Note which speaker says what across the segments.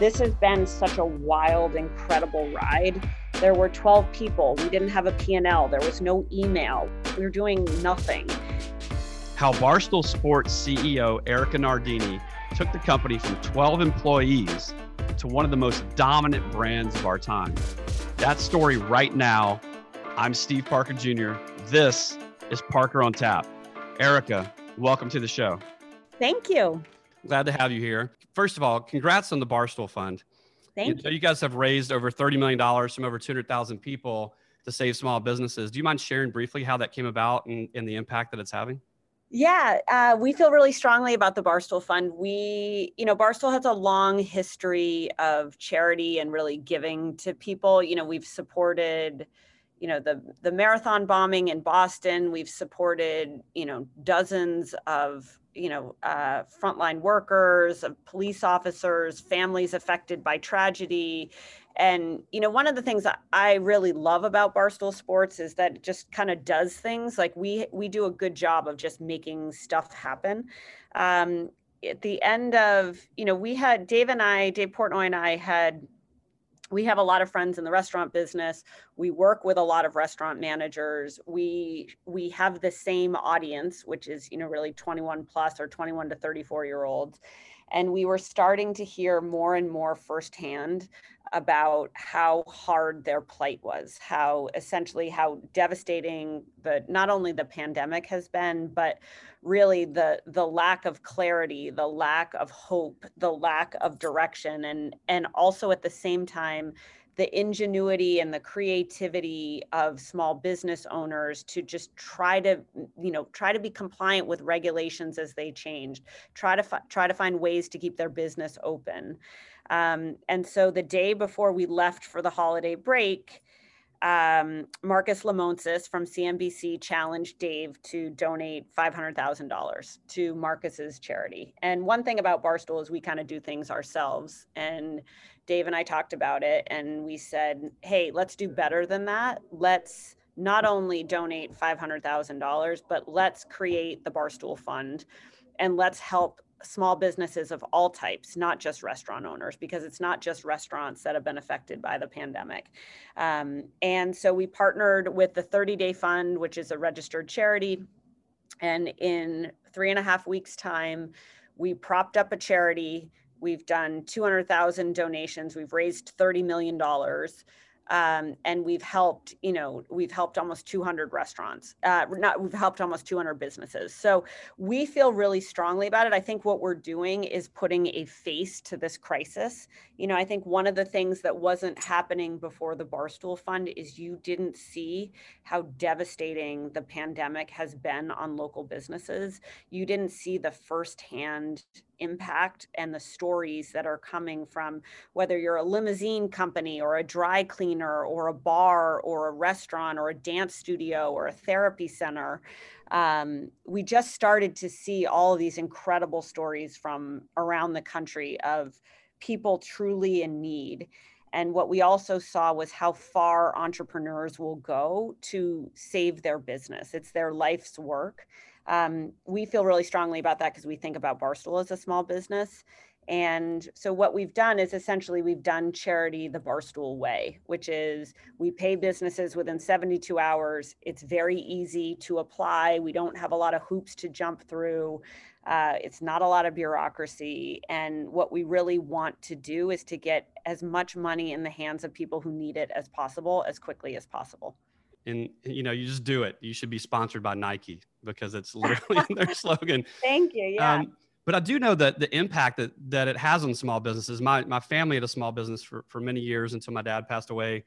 Speaker 1: This has been such a wild, incredible ride. There were 12 people. We didn't have a P&L. There was no email. We were doing nothing.
Speaker 2: How Barstool Sports CEO Erika Nardini took the company from 12 employees to one of the most dominant brands of our time. That story right now. I'm Steve Parker Jr. This is Parker on Tap. Erika, welcome to the show.
Speaker 1: Thank you.
Speaker 2: Glad to have you here. First of all, congrats on the Barstool Fund.
Speaker 1: Thank you.
Speaker 2: You guys have raised over $30 million from over 200,000 people to save small businesses. Do you mind sharing briefly how that came about and, and the impact that it's having?
Speaker 1: Yeah, uh, we feel really strongly about the Barstool Fund. We, you know, Barstool has a long history of charity and really giving to people. You know, we've supported, you know, the the marathon bombing in Boston. We've supported, you know, dozens of you know, uh, frontline workers, of police officers, families affected by tragedy. And, you know, one of the things I really love about Barstool Sports is that it just kind of does things like we we do a good job of just making stuff happen. Um, at the end of, you know, we had Dave and I, Dave Portnoy and I had we have a lot of friends in the restaurant business. We work with a lot of restaurant managers. We we have the same audience which is you know really 21 plus or 21 to 34 year olds and we were starting to hear more and more firsthand about how hard their plight was how essentially how devastating the not only the pandemic has been but really the the lack of clarity the lack of hope the lack of direction and and also at the same time the ingenuity and the creativity of small business owners to just try to you know try to be compliant with regulations as they changed try to fi- try to find ways to keep their business open. Um, and so the day before we left for the holiday break um, Marcus Lemonis from CNBC challenged Dave to donate $500,000 to Marcus's charity. And one thing about Barstool is we kind of do things ourselves. And Dave and I talked about it and we said, hey, let's do better than that. Let's not only donate $500,000, but let's create the Barstool Fund and let's help small businesses of all types, not just restaurant owners, because it's not just restaurants that have been affected by the pandemic. Um, and so we partnered with the 30 Day Fund, which is a registered charity. And in three and a half weeks' time, we propped up a charity We've done 200,000 donations. We've raised $30 million. Um, and we've helped, you know, we've helped almost 200 restaurants. Uh, not, we've helped almost 200 businesses. So we feel really strongly about it. I think what we're doing is putting a face to this crisis. You know, I think one of the things that wasn't happening before the Barstool Fund is you didn't see how devastating the pandemic has been on local businesses. You didn't see the firsthand impact and the stories that are coming from whether you're a limousine company or a dry cleaner or a bar or a restaurant or a dance studio or a therapy center. Um, we just started to see all of these incredible stories from around the country of people truly in need. And what we also saw was how far entrepreneurs will go to save their business. It's their life's work. Um, we feel really strongly about that because we think about Barstool as a small business. And so what we've done is essentially we've done charity the Barstool way, which is we pay businesses within 72 hours. It's very easy to apply. We don't have a lot of hoops to jump through. Uh, it's not a lot of bureaucracy. And what we really want to do is to get as much money in the hands of people who need it as possible, as quickly as possible
Speaker 2: and you know you just do it. You should be sponsored by nike because it's literally their slogan.
Speaker 1: Thank you yeah. Um,
Speaker 2: but i do know that the impact that, that it has on small businesses. My, my family had a small business for, for many years until my dad passed away.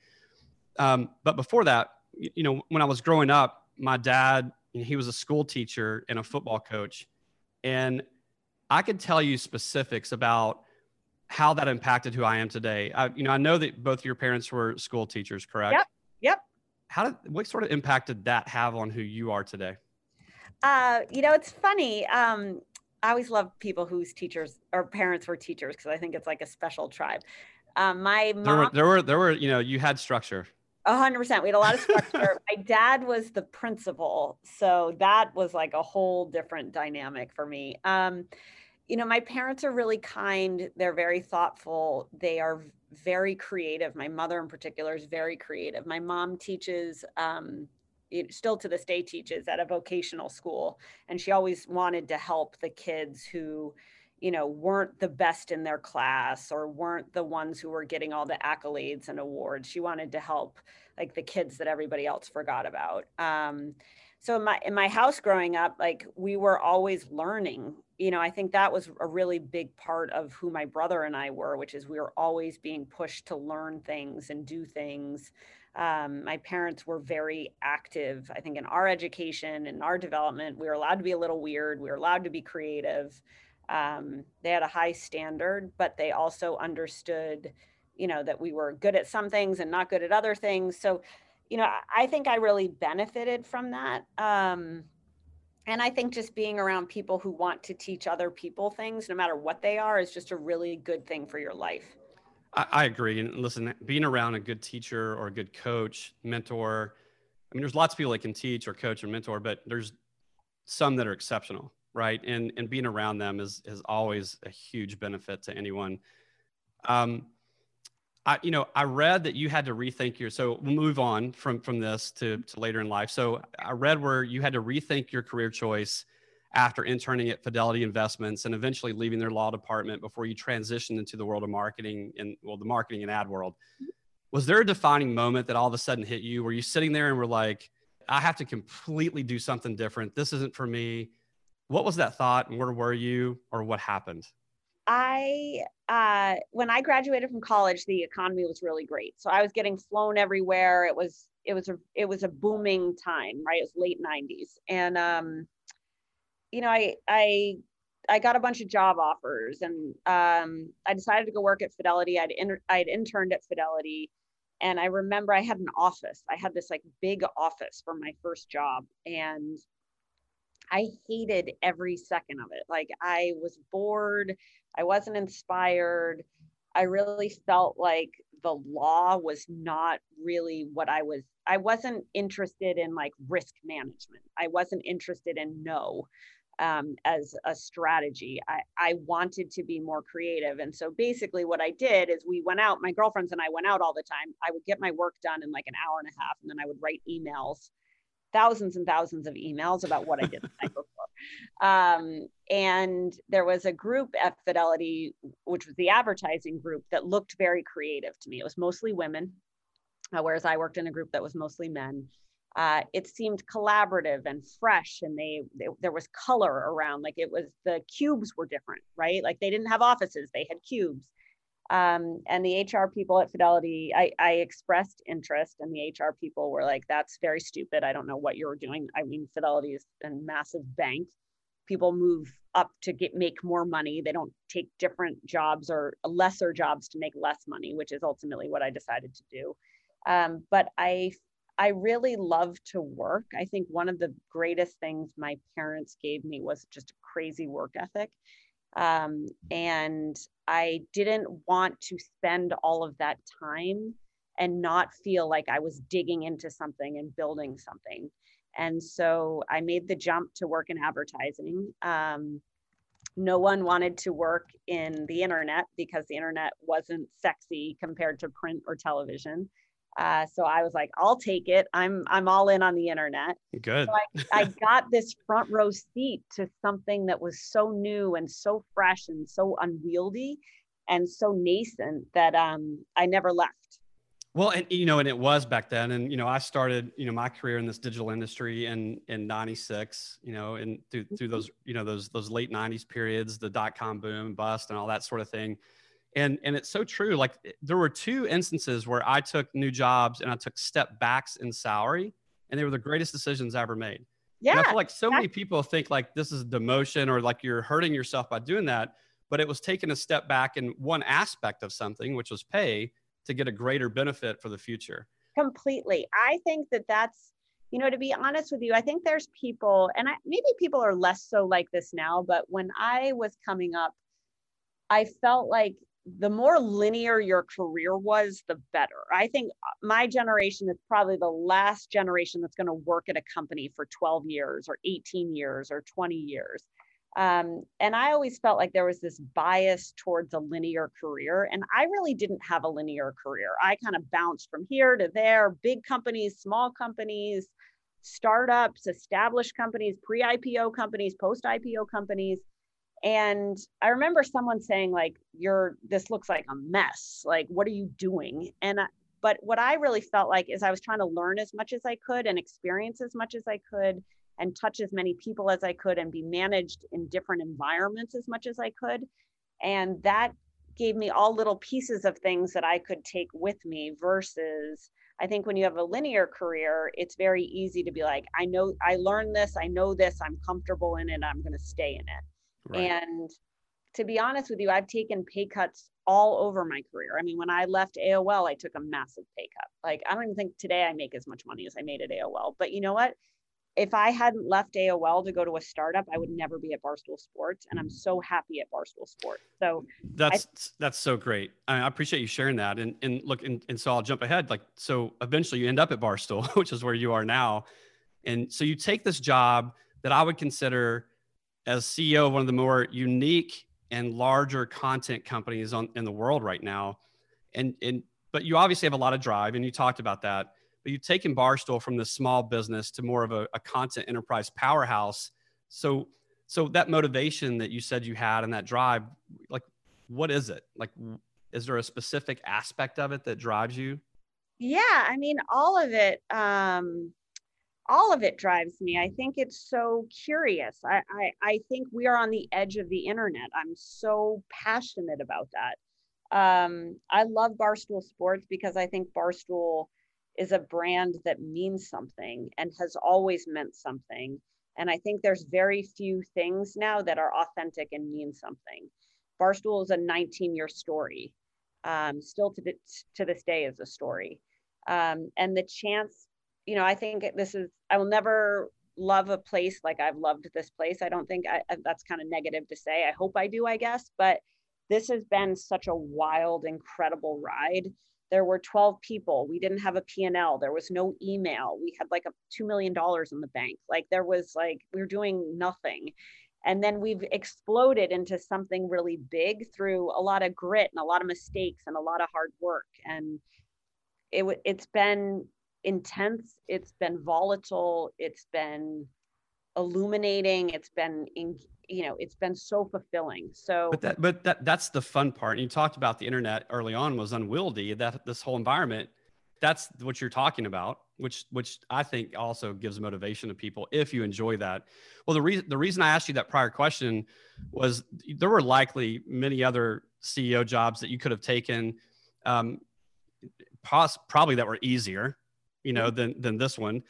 Speaker 2: Um, but before that you know when i was growing up my dad he was a school teacher and a football coach. And i could tell you specifics about how that impacted who i am today. I, you know i know that both your parents were school teachers correct?
Speaker 1: Yep yep
Speaker 2: how did what sort of impact did that have on who you are today?
Speaker 1: Uh, you know, it's funny. Um, I always love people whose teachers or parents were teachers because I think it's like a special tribe. Um, my mom,
Speaker 2: there were, there were, there were, you know, you had structure.
Speaker 1: A hundred percent. We had a lot of structure. my dad was the principal, so that was like a whole different dynamic for me. Um, you know, my parents are really kind. They're very thoughtful. They are very creative. My mother, in particular, is very creative. My mom teaches, um, still to this day, teaches at a vocational school, and she always wanted to help the kids who, you know, weren't the best in their class or weren't the ones who were getting all the accolades and awards. She wanted to help like the kids that everybody else forgot about. Um, so in my in my house growing up like we were always learning you know i think that was a really big part of who my brother and i were which is we were always being pushed to learn things and do things. Um, my parents were very active i think in our education and our development. We were allowed to be a little weird. We were allowed to be creative. Um, they had a high standard but they also understood you know that we were good at some things and not good at other things. So you know, I think I really benefited from that. Um, and I think just being around people who want to teach other people things, no matter what they are, is just a really good thing for your life.
Speaker 2: I, I agree. And listen, being around a good teacher or a good coach, mentor, I mean, there's lots of people that can teach or coach or mentor, but there's some that are exceptional, right? And and being around them is is always a huge benefit to anyone. Um, I, you know, I read that you had to rethink your. So we'll move on from from this to mm-hmm. to later in life. So I read where you had to rethink your career choice after interning at Fidelity Investments and eventually leaving their law department before you transitioned into the world of marketing and well, the marketing and ad world. Mm-hmm. Was there a defining moment that all of a sudden hit you? Were you sitting there and were like, I have to completely do something different. This isn't for me. What was that thought and where were you or what happened?
Speaker 1: I uh, when I graduated from college, the economy was really great. So I was getting flown everywhere. It was it was a it was a booming time, right? It was late '90s, and um, you know, I I I got a bunch of job offers, and um, I decided to go work at Fidelity. I'd inter- I'd interned at Fidelity, and I remember I had an office. I had this like big office for my first job, and I hated every second of it. Like I was bored. I wasn't inspired. I really felt like the law was not really what I was. I wasn't interested in like risk management. I wasn't interested in no um, as a strategy. I, I wanted to be more creative. And so basically, what I did is we went out, my girlfriends and I went out all the time. I would get my work done in like an hour and a half, and then I would write emails thousands and thousands of emails about what I did the night before. Um, and there was a group at Fidelity, which was the advertising group, that looked very creative to me. It was mostly women, uh, whereas I worked in a group that was mostly men. Uh, it seemed collaborative and fresh, and they, they there was color around. Like it was the cubes were different, right? Like they didn't have offices; they had cubes um, and the HR people at Fidelity, I, I, expressed interest, and the HR people were like, "That's very stupid. I don't know what you're doing." I mean, Fidelity is a massive bank. People move up to get make more money. They don't take different jobs or lesser jobs to make less money, which is ultimately what I decided to do. Um, but I I really love to work. I think one of the greatest things my parents gave me was just a crazy work ethic. Um, and I didn't want to spend all of that time and not feel like I was digging into something and building something. And so I made the jump to work in advertising. Um, no one wanted to work in the internet because the internet wasn't sexy compared to print or television. Uh, so I was like, I'll take it. I'm I'm all in on the internet.
Speaker 2: Good. So
Speaker 1: I, I got this front row seat to something that was so new and so fresh and so unwieldy and so nascent that um, I never left.
Speaker 2: Well, and you know, and it was back then. And you know, I started, you know, my career in this digital industry in in '96. You know, and through through those, you know, those those late '90s periods, the dot com boom, bust, and all that sort of thing and and it's so true like eh, there were two instances where i took new jobs and i took step backs in salary and they were the greatest decisions i ever made.
Speaker 1: Yeah
Speaker 2: and i feel like so many people think like this is demotion or like you're hurting yourself by doing that but it was taking a step back in one aspect of something which was pay to get a greater benefit for the future.
Speaker 1: Completely. I think that that's you know to be honest with you i think there's people and I, maybe people are less so like this now but when i was coming up i felt like the more linear your career was, the better. I think uh, my generation is probably the last generation that's going to work at a company for 12 years or 18 years or 20 years. Um, and I always felt like there was this bias towards a linear career. And I really didn't have a linear career. I kind of bounced from here to there, big companies, small companies, startups, established companies, pre IPO companies, post IPO companies. And I remember someone saying, like, you're, this looks like a mess. Like, what are you doing? And, I, but what I really felt like is I was trying to learn as much as I could and experience as much as I could and touch as many people as I could and be managed in different environments as much as I could. And that gave me all little pieces of things that I could take with me versus I think when you have a linear career, it's very easy to be like, I know I learned this, I know this, I'm comfortable in it, I'm going to stay in it. Right. And to be honest with you, I've taken pay cuts all over my career. I mean, when I left AOL, I took a massive pay cut. Like, I don't even think today I make as much money as I made at AOL. But you know what? if I hadn't left AOL to go to a startup, I would never be at Barstool Sports, and I'm so happy at Barstool Sports. So
Speaker 2: that's I, that's so great. I appreciate you sharing that. And and look, and, and so I'll jump ahead. Like so, eventually you end up at Barstool, which is where you are now, and so you take this job that I would consider as CEO of one of the more unique and larger content companies on in the world right now, and and but you obviously have a lot of drive, and you talked about that but you've taken Barstool from the small business to more of a, a content enterprise powerhouse. So, so that motivation that you said you had and that drive, like, what is it? Like, is there a specific aspect of it that drives you?
Speaker 1: Yeah, I mean, all of it. Um, all of it drives me. I think it's so curious. I, I, I think we are on the edge of the internet. I'm so passionate about that. Um, I love Barstool Sports because I think Barstool is a brand that means something and has always meant something. And I think there's very few things now that are authentic and mean something. Barstool is a 19 year story, um, still to, the, to this day is a story. Um, and the chance, you know, I think this is, I will never love a place like I've loved this place. I don't think I, that's kind of negative to say. I hope I do, I guess. But this has been such a wild, incredible ride there were 12 people we didn't have a p&l there was no email we had like a $2 million in the bank like there was like we were doing nothing and then we've exploded into something really big through a lot of grit and a lot of mistakes and a lot of hard work and it it's been intense. It's been volatile. It's been illuminating. It's been in, you know it's been so fulfilling. So
Speaker 2: but that but that that's the fun part. And you talked about the internet early on was unwieldy that this whole environment. That's what you're talking about which which i think also gives motivation to people if you enjoy that. Well the reason the reason i asked you that prior question was there were likely many other ceo jobs that you could have taken um, pos- probably that were easier you know than than this one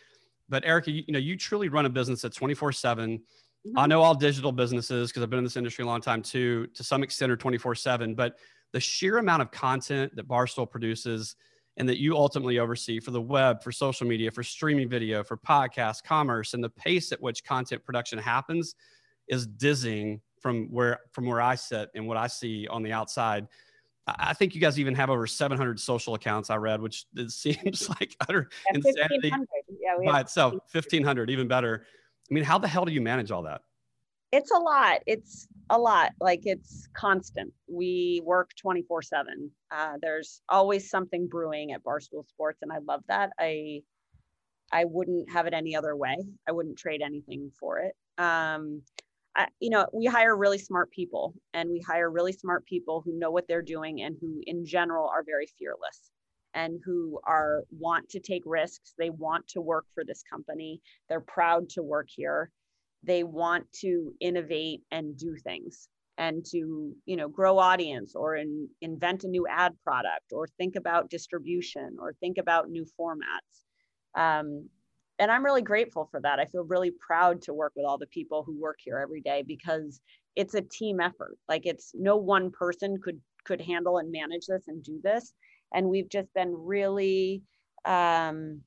Speaker 2: but erika you, you know you truly run a business that's 24 7 Mm-hmm. I know all digital businesses because I've been in this industry a long time too, to some extent are 24 7, but the sheer amount of content that Barstool produces and that you ultimately oversee for the web, for social media, for streaming video, for podcast, commerce, and the pace at which content production happens is dizzying from where from where I sit and what I see on the outside. I think you guys even have over 700 social accounts. I read, which seems like utter yeah, insanity yeah, we by itself. 1,500, even better. I mean, how the hell do you manage all that?
Speaker 1: It's a lot. It's a lot. Like it's constant. We work 24 uh, 7. There's always something brewing at Barstool Sports, and I love that. I I wouldn't have it any other way. I wouldn't trade anything for it. Um, I, you know, we hire really smart people, and we hire really smart people who know what they're doing and who, in general, are very fearless and who are want to take risks. They want to work for this company. They're proud to work here. They want to innovate and do things and to you know grow audience or in, invent a new ad product or think about distribution or think about new formats. Um, and i'm really grateful for that. I feel really proud to work with all the people who work here every day because it's a team effort. Like it's no one person could could handle and manage this and do this. And we've just been really um,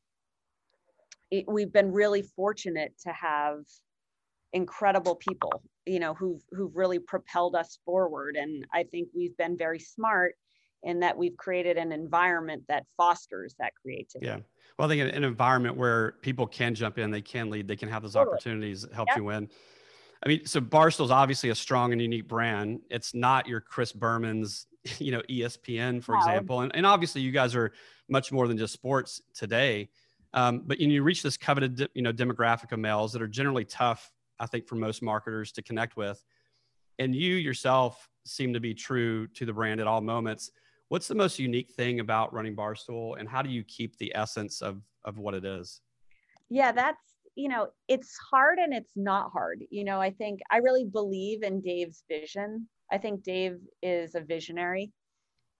Speaker 1: it, we've been really fortunate to have incredible people you know who've who've really propelled us forward. And i think we've been very smart in that we've created an environment that fosters that creativity
Speaker 2: yeah well i think an environment where people can jump in they can lead they can have those totally. opportunities help you win I mean, so Barstool's obviously a strong and unique brand. It's not your Chris Berman's, you know, ESPN, for example. And, and obviously you guys are much more than just sports today. Um, but you, know, you reach this coveted, you know, demographic of males that are generally tough, I think, for most marketers to connect with. And you yourself seem to be true to the brand at all moments. What's the most unique thing about running Barstool, and how do you keep the essence of of what it is?
Speaker 1: Yeah, that's you know, it's hard and it's not hard. You know, I think I really believe in Dave's vision. I think Dave is a visionary.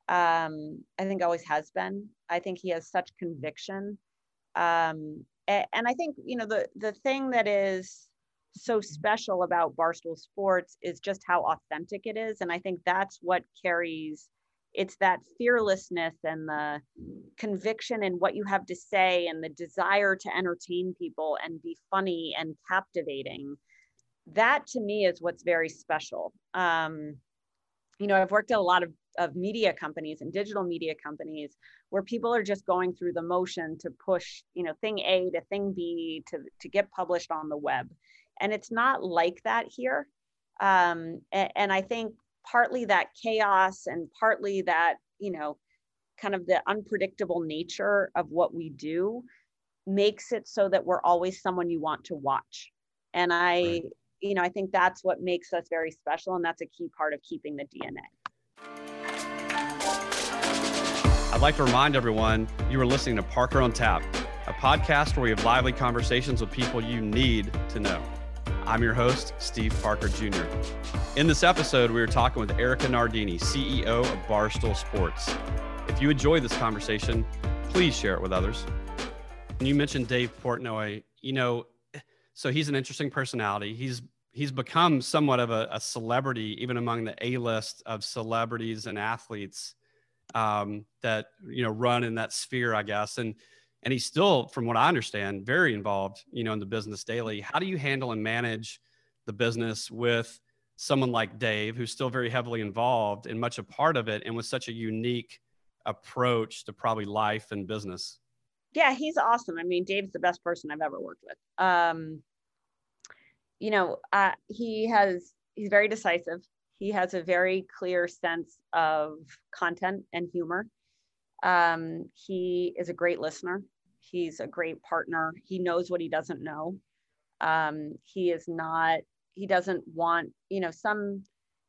Speaker 1: Um, I think always has been. I think he has such conviction. Um, and, and I think, you know, the the thing that is so special about Barstool Sports is just how authentic it is. And I think that's what carries it's that fearlessness and the conviction in what you have to say and the desire to entertain people and be funny and captivating. That to me is what's very special. Um, you know i've worked at a lot of, of media companies and digital media companies where people are just going through the motion to push you know thing a to thing b to, to get published on the web. And it's not like that here. Um, and, and i think partly that chaos and partly that you know kind of the unpredictable nature of what we do makes it so that we're always someone you want to watch. And i right. you know i think that's what makes us very special and that's a key part of keeping the dna
Speaker 2: i'd like to remind everyone you are listening to parker on tap a podcast where we have lively conversations with people you need to know I'm your host, Steve Parker Jr. In this episode, we are talking with Erika Nardini, CEO of Barstool Sports. If you enjoy this conversation, please share it with others. You mentioned Dave Portnoy, you know, so he's an interesting personality. He's he's become somewhat of a, a celebrity, even among the A list of celebrities and athletes um, that you know run in that sphere, I guess. And and he's still from what i understand very involved you know in the business daily. How do you handle and manage the business with someone like dave who's still very heavily involved and much a part of it and with such a unique approach to probably life and business?
Speaker 1: Yeah he's awesome. I mean dave's the best person i've ever worked with. Um you know uh, he has he's very decisive. He has a very clear sense of content and humor. Um, he is a great listener He's a great partner. He knows what he doesn't know. Um, he is not, he doesn't want, you know, some,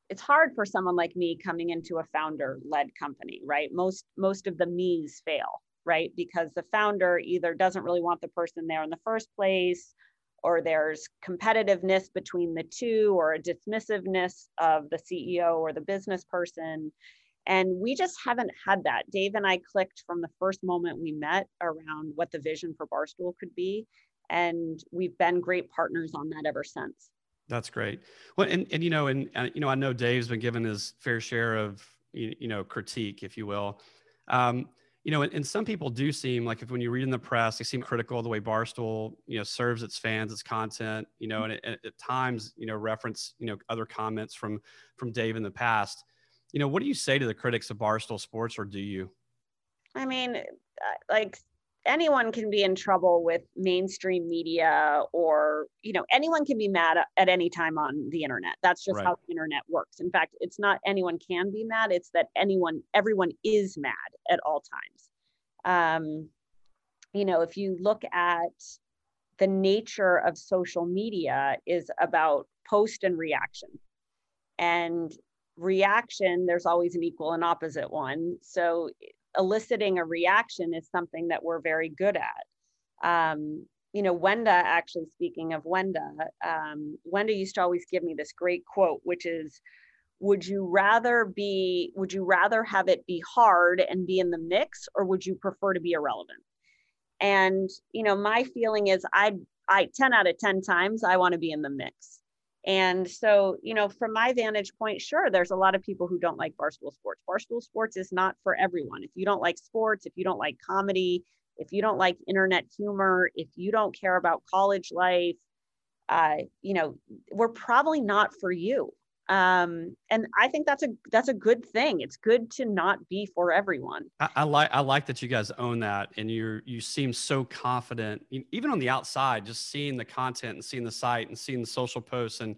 Speaker 1: it's hard for someone like me coming into a founder led company, right? Most, most of the me's fail, right? Because the founder either doesn't really want the person there in the first place, or there's competitiveness between the two, or a dismissiveness of the CEO or the business person. And we just haven't had that. Dave and I clicked from the first moment we met around what the vision for Barstool could be. And we've been great partners on that ever since.
Speaker 2: That's great. Well, and, and you know, and, uh, you know, I know Dave's been given his fair share of, you, you know, critique, if you will. Um, you know, and, and, some people do seem like if when you read in the press, they seem critical of the way Barstool, you know, serves its fans, its content, you know, and it, at times, you know, reference, you know, other comments from from Dave in the past you know, what do you say to the critics of Barstool Sports, or do you?
Speaker 1: I mean, uh, like anyone can be in trouble with mainstream media or you know anyone can be mad at any time on the internet that's just right. how the internet works in fact it's not anyone can be mad it's that anyone everyone is mad at all times um, you know if you look at the nature of social media is about post and reaction and reaction, there's always an equal and opposite one. So eliciting a reaction is something that we're very good at. Um, you know, Wenda, actually speaking of Wenda, um, Wenda used to always give me this great quote, which is, would you rather be, would you rather have it be hard and be in the mix, or would you prefer to be irrelevant? And, you know, my feeling is I, I 10 out of 10 times, I want to be in the mix. And so, you know, from my vantage point, sure, there's a lot of people who don't like Barstool Sports. Barstool Sports is not for everyone. If you don't like sports, if you don't like comedy, if you don't like internet humor, if you don't care about college life, uh, you know, we're probably not for you. Um, and I think that's a that's a good thing. It's good to not be for everyone.
Speaker 2: I, I like I like that you guys own that, and you you seem so confident, even on the outside, just seeing the content and seeing the site and seeing the social posts and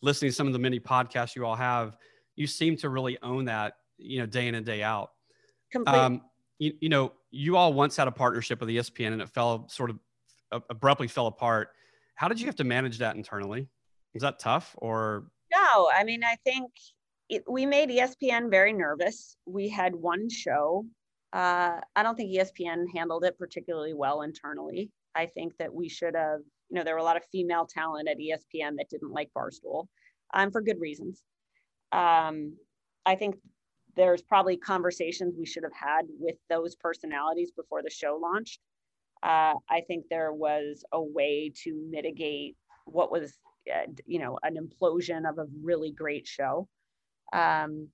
Speaker 2: listening to some of the many podcasts you all have. You seem to really own that, you know, day in and day out.
Speaker 1: Completely. Um,
Speaker 2: you, you know, you all once had a partnership with ESPN, and it fell sort of abruptly fell apart. How did you have to manage that internally? Was that tough or
Speaker 1: no, I mean, I think it, we made ESPN very nervous. We had one show. Uh, I don't think ESPN handled it particularly well internally. I think that we should have, you know, there were a lot of female talent at ESPN that didn't like Barstool um, for good reasons. Um, I think there's probably conversations we should have had with those personalities before the show launched. Uh, I think there was a way to mitigate what was you know an implosion of a really great show. Um,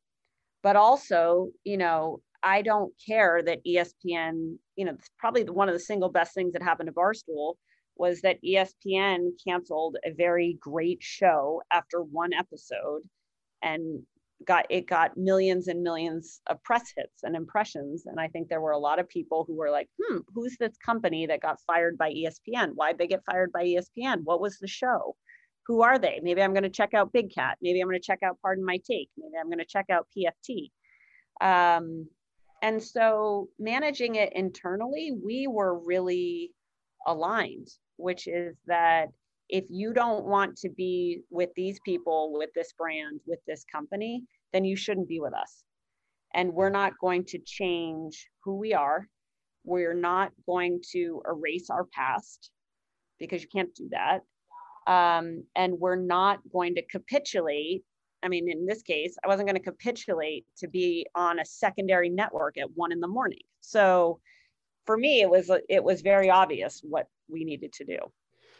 Speaker 1: but also you know i don't care that espn you know probably one of the single best things that happened to barstool was that espn canceled a very great show after one episode and got it got millions and millions of press hits and impressions. And i think there were a lot of people who were like hmm who's this company that got fired by espn why'd they get fired by espn what was the show who are they? Maybe I'm going to check out Big Cat. Maybe I'm going to check out Pardon My Take. Maybe I'm going to check out PFT. Um, and so managing it internally, we were really aligned, which is that if you don't want to be with these people, with this brand, with this company, then you shouldn't be with us. And we're not going to change who we are. We're not going to erase our past because you can't do that um, and we're not going to capitulate i mean in this case i wasn't going to capitulate to be on a secondary network at one in the morning. So for me it was it was very obvious what we needed to do.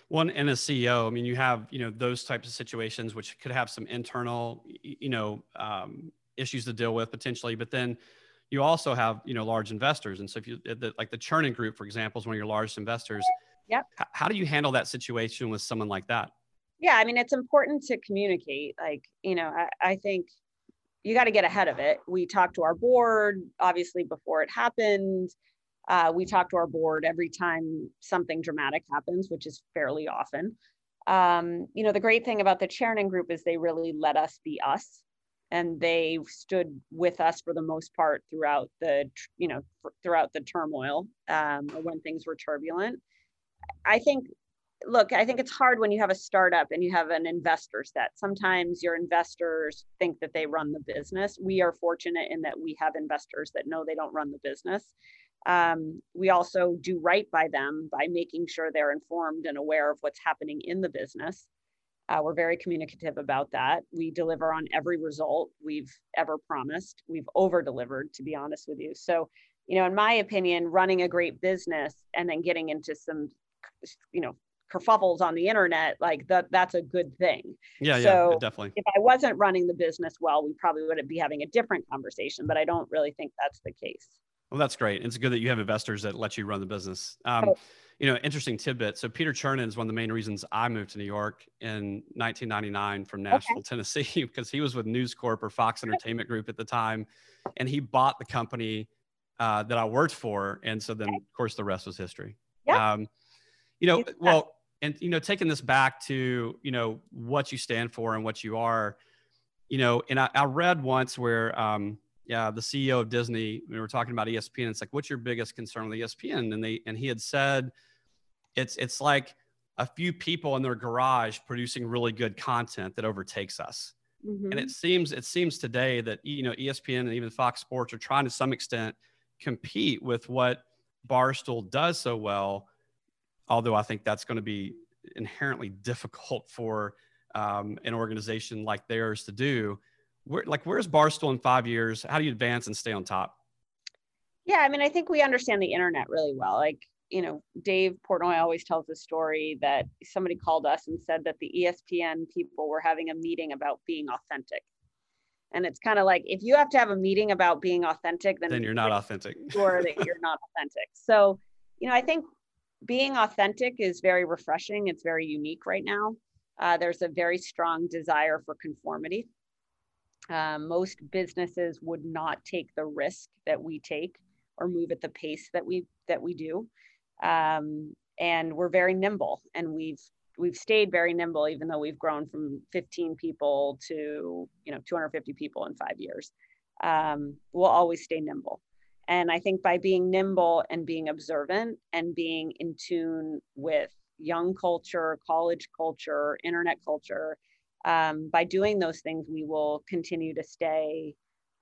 Speaker 2: One and a ceo i mean you have you know those types of situations which could have some internal you know um, issues to deal with potentially but then you also have you know large investors. And so if you the, like the Chernin group for example is one of your largest investors
Speaker 1: Yep.
Speaker 2: How do you handle that situation with someone like that?
Speaker 1: Yeah, I mean, it's important to communicate. Like, you know, I, I think you got to get ahead of it. We talked to our board, obviously, before it happened. Uh, we talk to our board every time something dramatic happens, which is fairly often. Um, you know, the great thing about the Chernin group is they really let us be us and they stood with us for the most part throughout the, you know, throughout the turmoil um, when things were turbulent. I think, look, I think it's hard when you have a startup and you have an investor set. Sometimes your investors think that they run the business. We are fortunate in that we have investors that know they don't run the business. Um, we also do right by them by making sure they're informed and aware of what's happening in the business. Uh, we're very communicative about that. We deliver on every result we've ever promised. We've over delivered, to be honest with you. So, you know, in my opinion, running a great business and then getting into some you know kerfuffles on the internet like that that's a good thing.
Speaker 2: Yeah so yeah definitely.
Speaker 1: if i wasn't running the business well we probably wouldn't be having a different conversation but i don't really think that's the case.
Speaker 2: Well that's great. It's good that you have investors that let you run the business. Um, you know interesting tidbit. So peter chernin is one of the main reasons i moved to new york in 1999 from nashville okay. tennessee because he was with news corp or fox entertainment group at the time and he bought the company uh, that i worked for and so then of course the rest was history.
Speaker 1: Yeah. Um,
Speaker 2: you know well and you know taking this back to you know what you stand for and what you are you know and i, I read once where um yeah the ceo of disney we were talking about espn it's like what's your biggest concern with espn and they and he had said it's it's like a few people in their garage producing really good content that overtakes us mm-hmm. and it seems it seems today that you know espn and even fox sports are trying to some extent compete with what barstool does so well although I think that's going to be inherently difficult for um, an organization like theirs to do. Where, like, where's Barstool in five years? How do you advance and stay on top?
Speaker 1: Yeah, I mean, I think we understand the internet really well. Like, you know, Dave Portnoy always tells the story that somebody called us and said that the ESPN people were having a meeting about being authentic. And it's kind of like if you have to have a meeting about being authentic, then,
Speaker 2: then you're not authentic.
Speaker 1: Sure that you're not authentic. So, you know, I think being authentic is very refreshing. It's very unique right now. Uh, there's a very strong desire for conformity. Um, most businesses would not take the risk that we take or move at the pace that we that we do. Um, and we're very nimble and we've we've stayed very nimble even though we've grown from 15 people to you know 250 people in five years um, we'll always stay nimble and i think by being nimble and being observant and being in tune with young culture college culture internet culture um, by doing those things we will continue to stay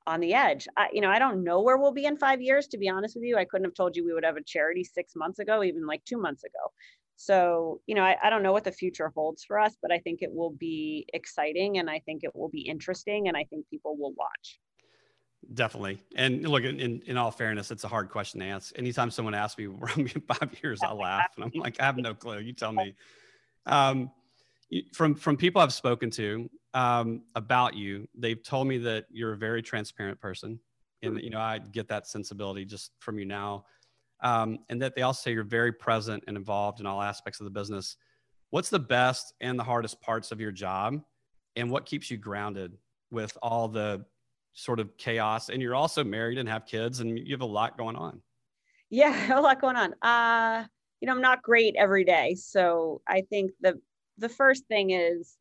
Speaker 1: on the edge. I, you know, I don't know where we'll be in five years, to be honest with you. I couldn't have told you we would have a charity six months ago, even like two months ago. So, you know, I, I don't know what the future holds for us, but I think it will be exciting and I think it will be interesting and I think people will watch.
Speaker 2: Definitely. And look, in, in all fairness, it's a hard question to answer. Anytime someone asks me where I'm in five years, I laugh and I'm like, I have no clue. You tell me. Um, from from people I've spoken to um, about you, they've told me that you're a very transparent person, and you know I get that sensibility just from you now, um, and that they also say you're very present and involved in all aspects of the business. What's the best and the hardest parts of your job, and what keeps you grounded with all the sort of chaos? And you're also married and have kids, and you have a lot going on.
Speaker 1: Yeah, a lot going on. Uh, you know, I'm not great every day, so I think the the first thing is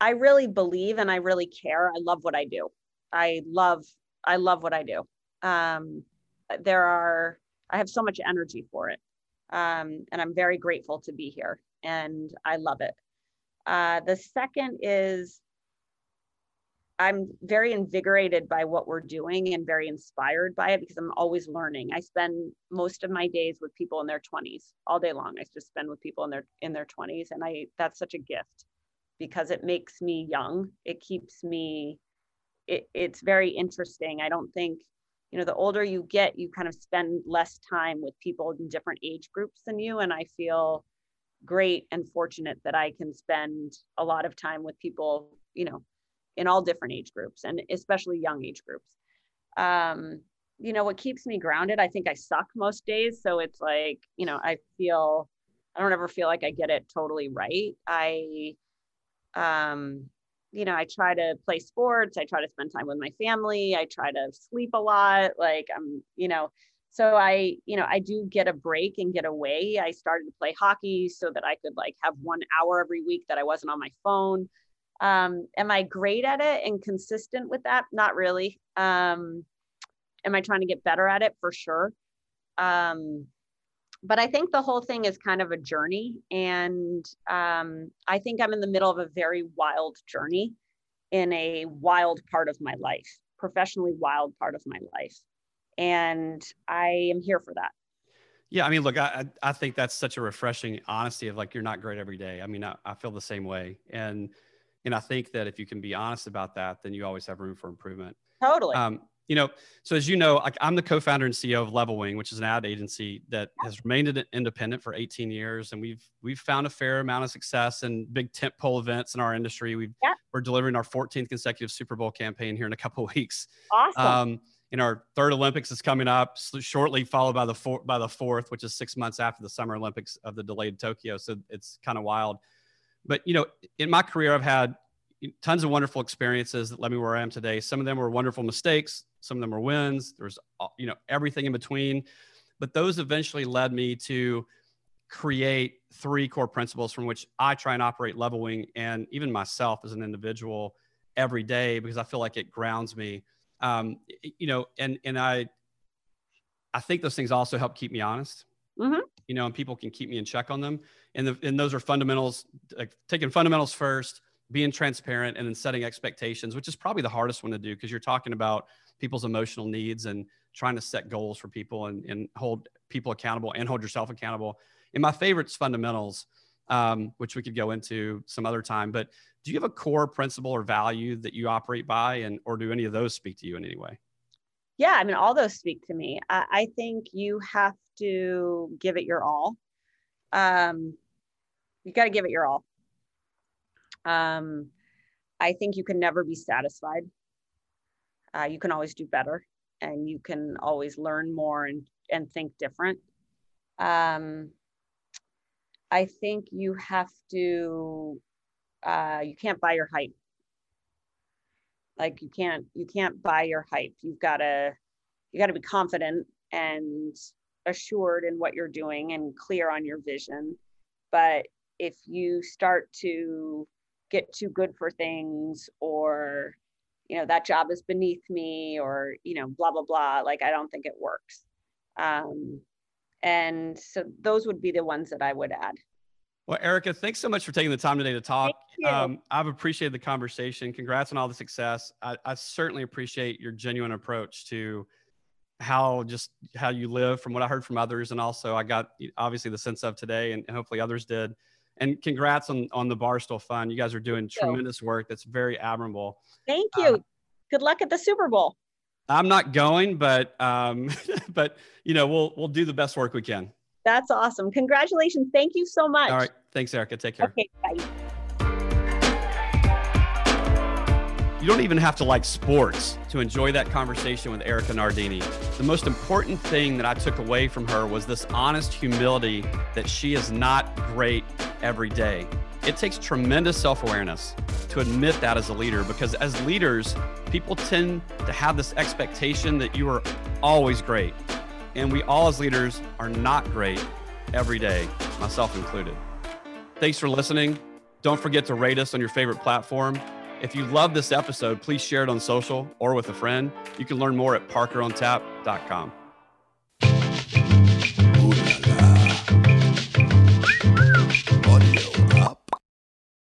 Speaker 1: I really believe and I really care. I love what I do. I love I love what I do. Um, there are I have so much energy for it, um, and I'm very grateful to be here, and I love it. Uh, the second is I'm very invigorated by what we're doing and very inspired by it because I'm always learning. I spend most of my days with people in their 20s all day long. I just spend with people in their in their 20s and I that's such a gift because it makes me young. It keeps me it, it's very interesting. I don't think you know the older you get you kind of spend less time with people in different age groups than you and I feel great and fortunate that I can spend a lot of time with people, you know, in all different age groups and especially young age groups. Um, you know, what keeps me grounded, I think I suck most days. So it's like, you know, I feel, I don't ever feel like I get it totally right. I, um, you know, I try to play sports. I try to spend time with my family. I try to sleep a lot. Like I'm, you know, so I, you know, I do get a break and get away. I started to play hockey so that I could like have one hour every week that I wasn't on my phone. Um, am I great at it and consistent with that? Not really. Um, am I trying to get better at it? For sure. Um, but I think the whole thing is kind of a journey. And um, I think I'm in the middle of a very wild journey in a wild part of my life, professionally wild part of my life. And I am here for that.
Speaker 2: Yeah, I mean, look, I I think that's such a refreshing honesty of like you're not great every day. I mean, I, I feel the same way, and and I think that if you can be honest about that, then you always have room for improvement.
Speaker 1: Totally. Um,
Speaker 2: you know, so as you know, like I'm the co-founder and CEO of Level Wing, which is an ad agency that has remained independent for 18 years, and we've we've found a fair amount of success in big tentpole events in our industry. we yeah. We're delivering our 14th consecutive Super Bowl campaign here in a couple of weeks.
Speaker 1: Awesome. Um,
Speaker 2: and our third Olympics is coming up shortly, followed by the four, by the fourth, which is six months after the Summer Olympics of the delayed Tokyo. So it's kind of wild. But you know, in my career, I've had tons of wonderful experiences that led me where I am today. Some of them were wonderful mistakes. Some of them were wins. There's, you know, everything in between. But those eventually led me to create three core principles from which I try and operate Level Wing and even myself as an individual every day because I feel like it grounds me. Um, you know, and and I, I think those things also help keep me honest. Mm-hmm. You know, and people can keep me in check on them. And the, and those are fundamentals. Like taking fundamentals first being transparent and then setting expectations, which is probably the hardest one to do because you're talking about people's emotional needs and trying to set goals for people and, and hold people accountable and hold yourself accountable. And my favorite's fundamentals, um, which we could go into some other time. But do you have a core principle or value that you operate by, and or do any of those speak to you in any way?
Speaker 1: Yeah, I mean, all those speak to me. I, I think you have to give it your all. Um, you got to give it your all. Um, I think you can never be satisfied. Uh, you can always do better and you can always learn more and, and think different. Um, I think you have to, uh, you can't buy your hype. Like you can't you can't buy your hype. You've got to you got to be confident and assured in what you're doing and clear on your vision. But if you start to get too good for things or you know that job is beneath me or you know blah blah blah like i don't think it works um, and so those would be the ones that i would add
Speaker 2: well erika thanks so much for taking the time today to talk um, i've appreciated the conversation congrats on all the success I, I certainly appreciate your genuine approach to how just how you live from what i heard from others and also i got obviously the sense of today and hopefully others did and congrats on on the Barstool Fund. You guys are doing tremendous work. That's very admirable.
Speaker 1: Thank you. Uh, Good luck at the Super Bowl.
Speaker 2: I'm not going, but um, but you know we'll we'll do the best work we can.
Speaker 1: That's awesome. Congratulations. Thank you so much.
Speaker 2: All right. Thanks, Erika. Take care.
Speaker 1: Okay. Bye.
Speaker 2: You don't even have to like sports to enjoy that conversation with Erika Nardini. The most important thing that I took away from her was this honest humility that she is not great every day. It takes tremendous self awareness to admit that as a leader because as leaders, people tend to have this expectation that you are always great. And we all, as leaders, are not great every day, myself included. Thanks for listening. Don't forget to rate us on your favorite platform if you love this episode, please share it on social or with a friend. You can learn more at parkerontap.com.